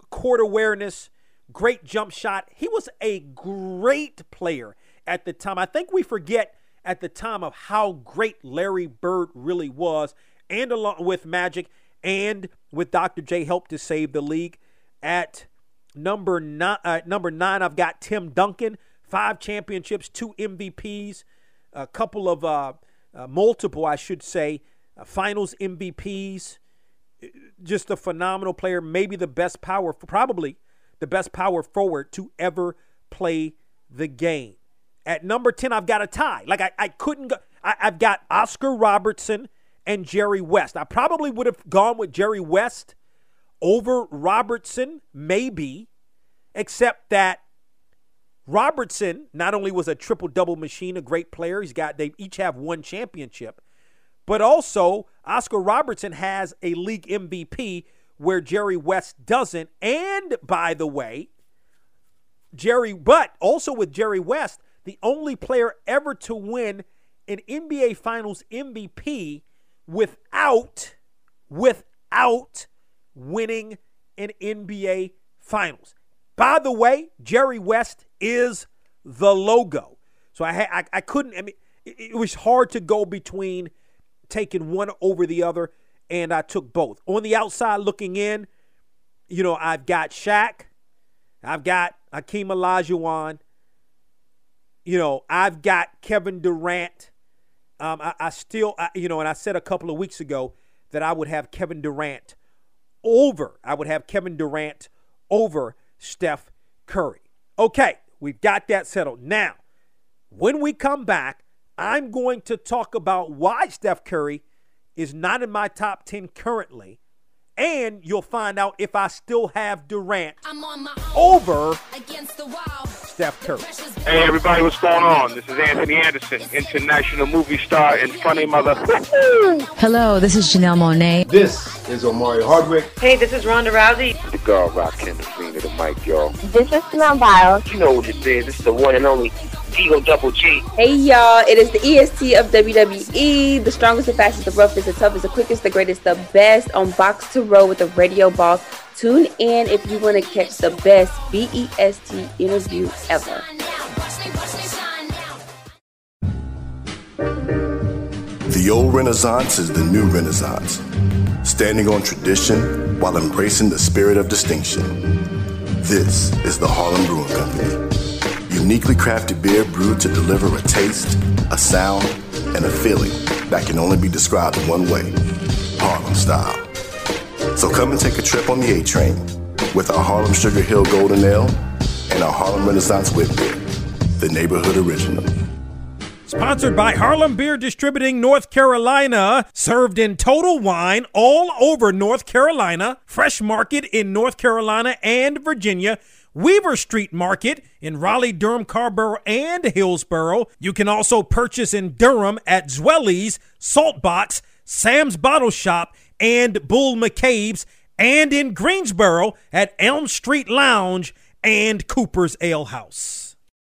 court awareness, great jump shot. He was a great player at the time. I think we forget at the time of how great Larry Bird really was, and along with Magic and with Dr. J helped to save the league. At number nine, uh, number nine, I've got Tim Duncan, five championships, two MVPs, a couple of uh, uh, multiple, I should say, uh, Finals MVPs. Just a phenomenal player, maybe the best power, probably the best power forward to ever play the game. At number 10, I've got a tie. Like, I, I couldn't go. I, I've got Oscar Robertson and Jerry West. I probably would have gone with Jerry West over Robertson, maybe, except that Robertson not only was a triple double machine, a great player, he's got they each have one championship, but also Oscar Robertson has a league MVP where Jerry West doesn't. And by the way, Jerry, but also with Jerry West, the only player ever to win an NBA Finals MVP without without winning an NBA Finals. By the way, Jerry West is the logo. So I I, I couldn't. I mean, it, it was hard to go between taking one over the other. and I took both. On the outside looking in, you know, I've got Shaq, I've got Hakeem Olajuwon, you know, I've got Kevin Durant. Um, I, I still, I, you know, and I said a couple of weeks ago that I would have Kevin Durant over. I would have Kevin Durant over Steph Curry. Okay, we've got that settled. Now, when we come back, I'm going to talk about why Steph Curry is not in my top 10 currently. And you'll find out if I still have Durant over Steph Curry. Hey everybody, what's going on? This is Anthony Anderson, international movie star and funny mother. Hello, this is Janelle Monáe. This is Omari Hardwick. Hey, this is Ronda Rousey. The God Rock and the Queen of the mic, y'all. This is Simone Biles. You know what it is. This is the one and only Eagle Double G. Hey y'all, it is the EST of WWE, the strongest, the fastest, the roughest, the toughest, the quickest, the greatest, the best on Box to Row with the Radio Boss. Tune in if you want to catch the best BEST interview ever. The old Renaissance is the new Renaissance, standing on tradition while embracing the spirit of distinction. This is the Harlem Brewing Company. Uniquely crafted beer brewed to deliver a taste, a sound, and a feeling that can only be described in one way Harlem style. So come and take a trip on the A train with our Harlem Sugar Hill Golden Ale and our Harlem Renaissance Wit Beer, the neighborhood original. Sponsored by Harlem Beer Distributing North Carolina, served in total wine all over North Carolina, Fresh Market in North Carolina and Virginia, Weaver Street Market in Raleigh, Durham, Carrboro, and Hillsborough. You can also purchase in Durham at Zweli's, Saltbox, Sam's Bottle Shop, and Bull McCabe's, and in Greensboro at Elm Street Lounge and Cooper's Ale House.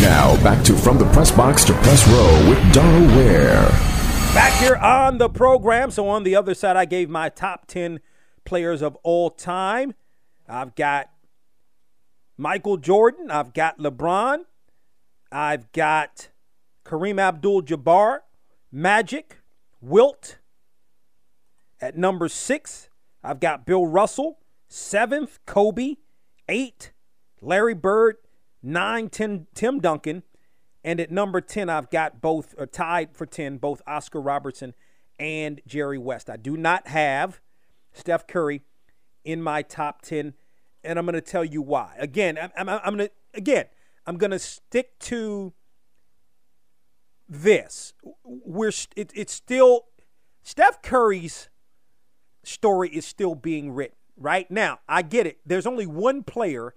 Now back to From the Press Box to Press Row with Darrell Ware. Back here on the program. So on the other side, I gave my top 10 players of all time. I've got Michael Jordan. I've got LeBron. I've got Kareem Abdul Jabbar, Magic, Wilt. At number six, I've got Bill Russell. Seventh, Kobe. Eight, Larry Bird. Nine, Tim, Tim Duncan. And at number 10, I've got both, or tied for 10, both Oscar Robertson and Jerry West. I do not have Steph Curry in my top 10, and I'm going to tell you why. Again, I'm, I'm, I'm going to, again, I'm going to stick to this. We're, it, it's still, Steph Curry's story is still being written, right? Now, I get it. There's only one player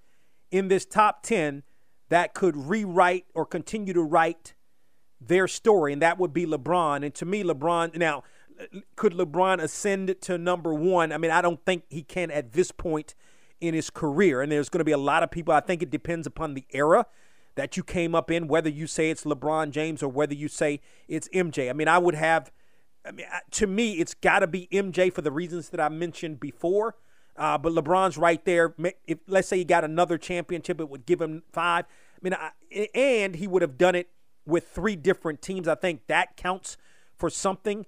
in this top 10 that could rewrite or continue to write their story, and that would be LeBron. And to me, LeBron, now, could LeBron ascend to number one? I mean, I don't think he can at this point in his career. And there's going to be a lot of people, I think it depends upon the era that you came up in, whether you say it's LeBron James or whether you say it's MJ. I mean, I would have, I mean, to me, it's got to be MJ for the reasons that I mentioned before. Uh, but LeBron's right there. If let's say he got another championship, it would give him five. I mean, I, and he would have done it with three different teams. I think that counts for something.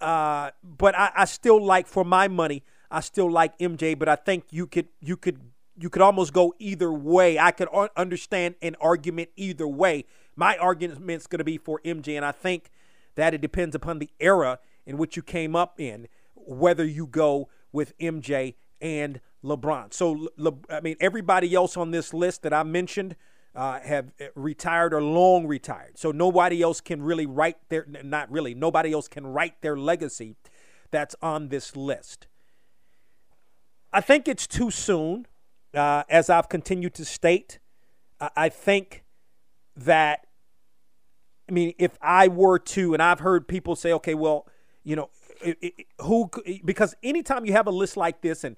Uh, but I, I still like, for my money, I still like MJ. But I think you could you could you could almost go either way. I could understand an argument either way. My argument's going to be for MJ, and I think that it depends upon the era in which you came up in, whether you go with MJ and LeBron. So, Le, I mean, everybody else on this list that I mentioned uh, have uh, retired or long retired. So nobody else can really write their, not really, nobody else can write their legacy that's on this list. I think it's too soon, uh, as I've continued to state. I think that, I mean, if I were to, and I've heard people say, okay, well, you know, who because anytime you have a list like this and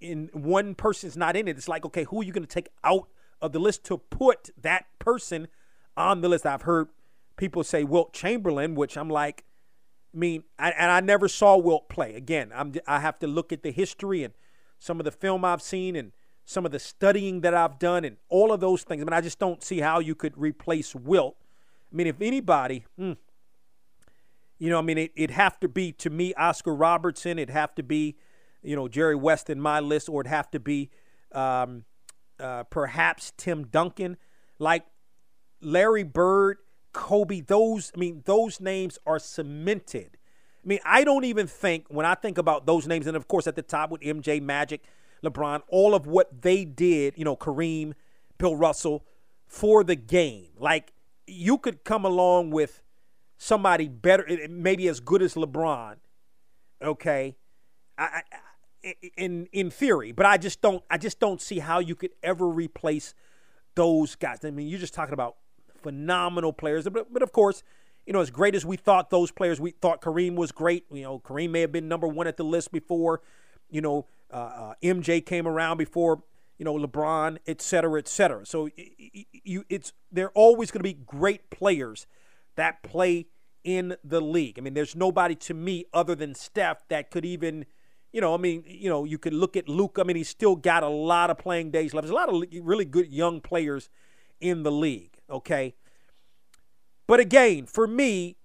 in one person's not in it, it's like okay, who are you going to take out of the list to put that person on the list? I've heard people say Wilt Chamberlain, which I'm like, I mean, I, and I never saw Wilt play. Again, I'm I have to look at the history and some of the film I've seen and some of the studying that I've done and all of those things. I mean, I just don't see how you could replace Wilt. I mean, if anybody, hmm, you know, I mean, it, it'd have to be, to me, Oscar Robertson. It'd have to be, you know, Jerry West in my list, or it'd have to be um, uh, perhaps Tim Duncan. Like Larry Bird, Kobe, those, I mean, those names are cemented. I mean, I don't even think, when I think about those names, and of course at the top with MJ, Magic, LeBron, all of what they did, you know, Kareem, Bill Russell, for the game. Like, you could come along with somebody better, maybe as good as LeBron, okay, I, I, in in theory, but I just don't I just don't see how you could ever replace those guys. I mean, you're just talking about phenomenal players, but, but of course, you know, as great as we thought those players, we thought Kareem was great. You know, Kareem may have been number one at the list before, you know, uh, uh, MJ came around before, you know, LeBron, et cetera, et cetera. So you, it's they're always going to be great players that play in the league. I mean, there's nobody to me other than Steph that could even, you know, I mean, you know, you could look at Luke. I mean, he's still got a lot of playing days left. There's a lot of really good young players in the league, okay? But again, for me,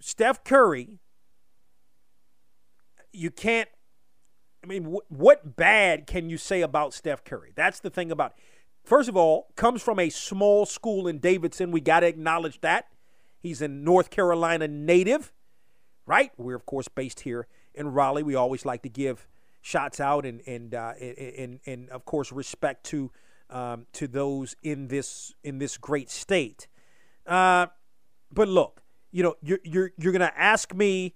Steph Curry, you can't I mean, wh- what bad can you say about Steph Curry? That's the thing about it. First of all, comes from a small school in Davidson. We got to acknowledge that. He's a North Carolina native, right? We're, of course, based here in Raleigh. We always like to give shots out and, and, uh, and, and, of course, respect to, um, to those in this, in this great state. Uh, but look, you know, you're, you're, you're going to ask me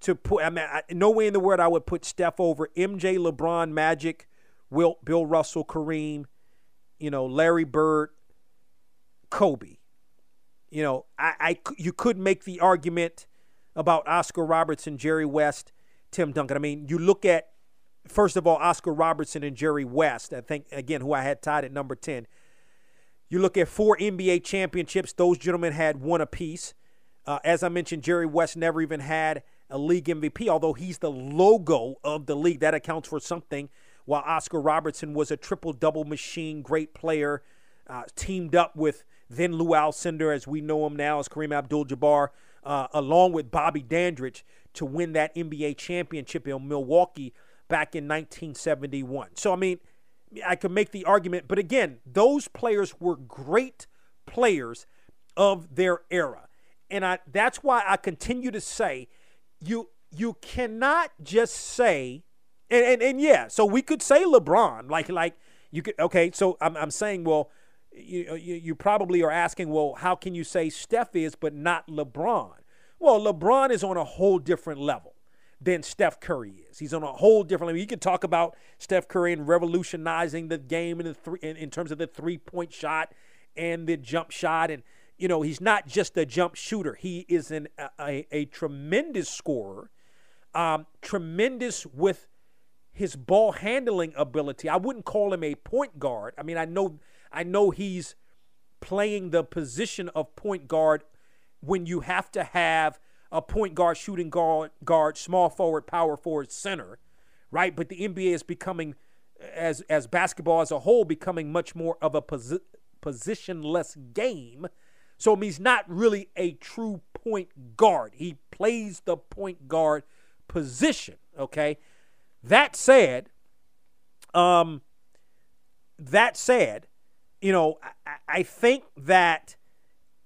to put, I mean, I, no way in the world I would put Steph over MJ, LeBron, Magic, Wilt, Bill Russell, Kareem, you know, Larry Bird, Kobe. You know, I, I you could make the argument about Oscar Robertson, Jerry West, Tim Duncan. I mean, you look at first of all Oscar Robertson and Jerry West. I think again who I had tied at number ten. You look at four NBA championships; those gentlemen had one apiece. Uh, as I mentioned, Jerry West never even had a league MVP, although he's the logo of the league. That accounts for something while Oscar Robertson was a triple double machine, great player, uh, teamed up with then Lou Alcindor, as we know him now, as Kareem Abdul Jabbar, uh, along with Bobby Dandridge to win that NBA championship in Milwaukee back in 1971. So, I mean, I could make the argument, but again, those players were great players of their era. And I, that's why I continue to say you you cannot just say and, and, and yeah, so we could say LeBron, like like you could okay. So I'm I'm saying, well, you, you you probably are asking, well, how can you say Steph is but not LeBron? Well, LeBron is on a whole different level than Steph Curry is. He's on a whole different level. You can talk about Steph Curry and revolutionizing the game in the three in, in terms of the three point shot and the jump shot and you know he's not just a jump shooter he is an, a, a, a tremendous scorer um, tremendous with his ball handling ability. I wouldn't call him a point guard. I mean, I know I know he's playing the position of point guard when you have to have a point guard, shooting guard, guard, small forward, power forward, center, right? But the NBA is becoming as as basketball as a whole becoming much more of a posi- positionless game. So he's not really a true point guard. He plays the point guard position, okay? That said, um, that said, you know, I, I think that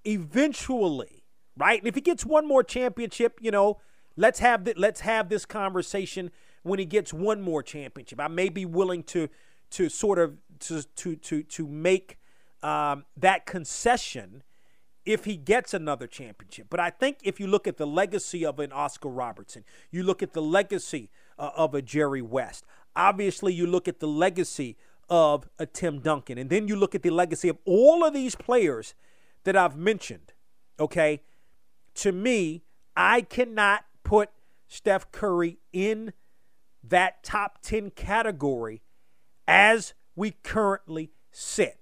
eventually, right? And if he gets one more championship, you know, let's have the, let's have this conversation when he gets one more championship. I may be willing to to sort of to to to to make um, that concession if he gets another championship. But I think if you look at the legacy of an Oscar Robertson, you look at the legacy uh, of a Jerry West. Obviously, you look at the legacy of a Tim Duncan, and then you look at the legacy of all of these players that I've mentioned. Okay, to me, I cannot put Steph Curry in that top 10 category as we currently sit.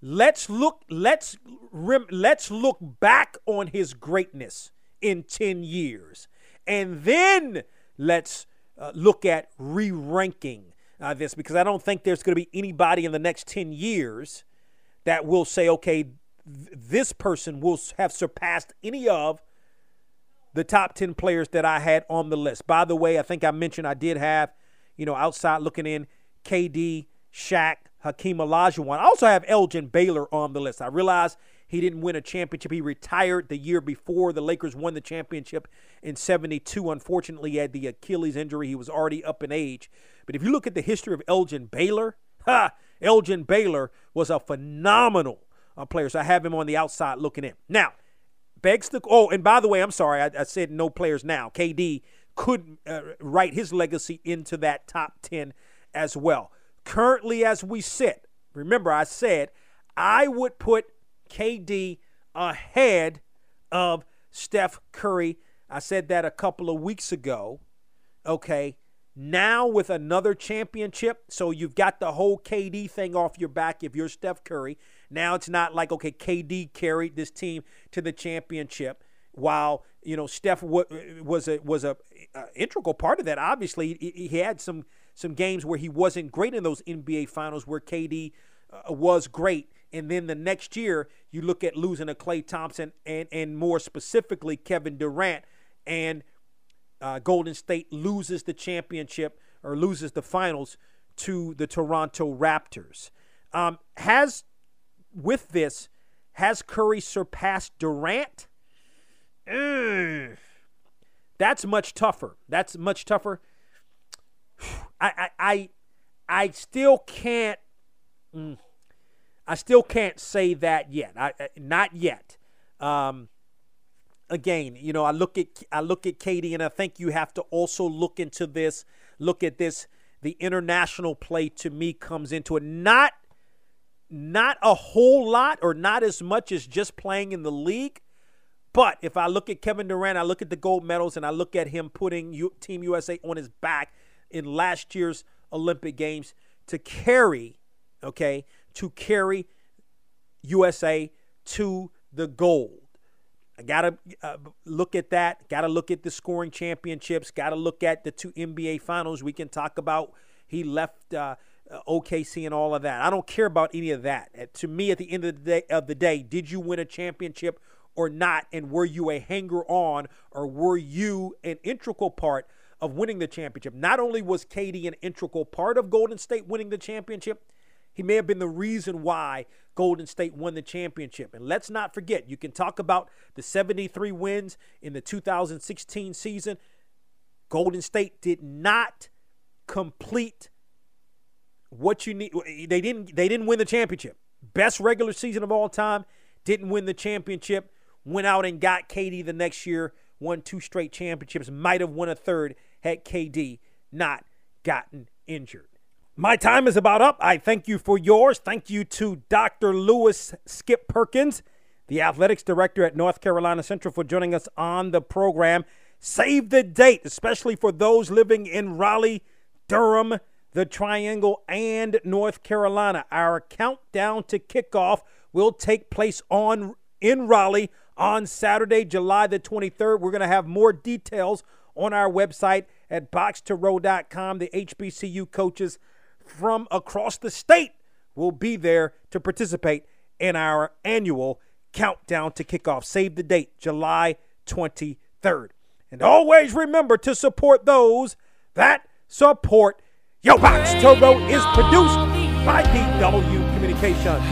Let's look let's rem, let's look back on his greatness in 10 years. And then let's uh, look at re-ranking uh, this because I don't think there's going to be anybody in the next 10 years that will say okay th- this person will have surpassed any of the top 10 players that I had on the list. By the way, I think I mentioned I did have, you know, outside looking in KD, Shaq, Hakeem Olajuwon. I also have Elgin Baylor on the list. I realize he didn't win a championship. He retired the year before the Lakers won the championship in 72. Unfortunately, he had the Achilles injury. He was already up in age. But if you look at the history of Elgin Baylor, ha, Elgin Baylor was a phenomenal uh, player. So I have him on the outside looking in. Now, begs the oh, and by the way, I'm sorry, I, I said no players now. KD could uh, write his legacy into that top 10 as well. Currently, as we sit, remember I said I would put KD ahead of Steph Curry. I said that a couple of weeks ago. Okay. Now with another championship, so you've got the whole KD thing off your back if you're Steph Curry. Now it's not like okay, KD carried this team to the championship while you know Steph was a was a, a integral part of that. Obviously, he had some some games where he wasn't great in those NBA finals where KD uh, was great. And then the next year, you look at losing a Klay Thompson and and more specifically Kevin Durant, and uh, Golden State loses the championship or loses the finals to the Toronto Raptors. Um, has with this, has Curry surpassed Durant? Ugh. That's much tougher. That's much tougher. [SIGHS] I I I, I still can't. Mm, I still can't say that yet. I, not yet. Um, again, you know, I look at I look at KD, and I think you have to also look into this. Look at this. The international play to me comes into it. Not not a whole lot, or not as much as just playing in the league. But if I look at Kevin Durant, I look at the gold medals, and I look at him putting U- Team USA on his back in last year's Olympic Games to carry, okay, to carry USA to the gold. I got to uh, look at that. Got to look at the scoring championships. Got to look at the two NBA finals. We can talk about he left uh, OKC and all of that. I don't care about any of that. Uh, to me, at the end of the day, of the day, did you win a championship or not? And were you a hanger on or were you an integral part of winning the championship? Not only was KD an integral part of Golden State winning the championship, he may have been the reason why Golden State won the championship. And let's not forget, you can talk about the 73 wins in the 2016 season. Golden State did not complete what you need. They didn't they didn't win the championship. Best regular season of all time, didn't win the championship. Went out and got KD the next year, won two straight championships, might have won a third had KD not gotten injured. My time is about up. I thank you for yours. Thank you to Dr. Louis Skip Perkins, the athletics director at North Carolina Central, for joining us on the program. Save the date, especially for those living in Raleigh, Durham, the Triangle, and North Carolina. Our countdown to kickoff will take place on in Raleigh on Saturday, July the 23rd. We're going to have more details on our website at boxtorow.com. The HBCU coaches from across the state will be there to participate in our annual countdown to kickoff. Save the date, July 23rd. And always remember to support those that support Yo Box to Row is produced by DW Communications.